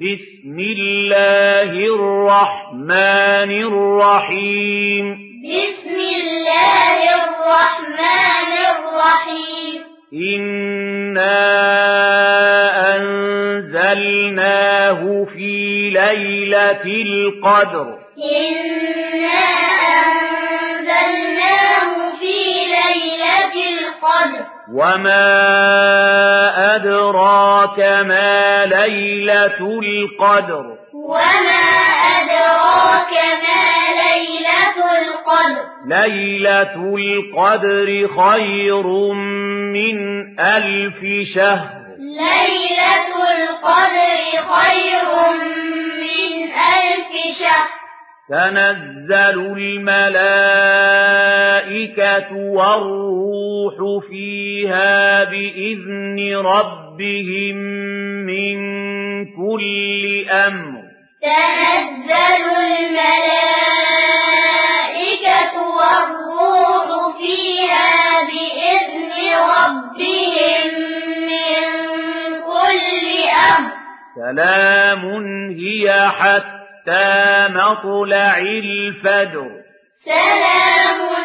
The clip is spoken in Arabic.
بسم الله الرحمن الرحيم. بسم الله الرحمن الرحيم. إنا أنزلناه في ليلة القدر. إنا القدر وما أدراك ما ليلة القدر. وما أدراك ما ليلة القدر. ليلة القدر خير من ألف شهر. ليلة القدر خير من ألف شهر. تنزل الملائكة والروح فيها بإذن ربهم من كل أمر. تنزل الملائكة والروح فيها بإذن ربهم من كل أمر. سلام هي حتى مطلع الفجر. سلام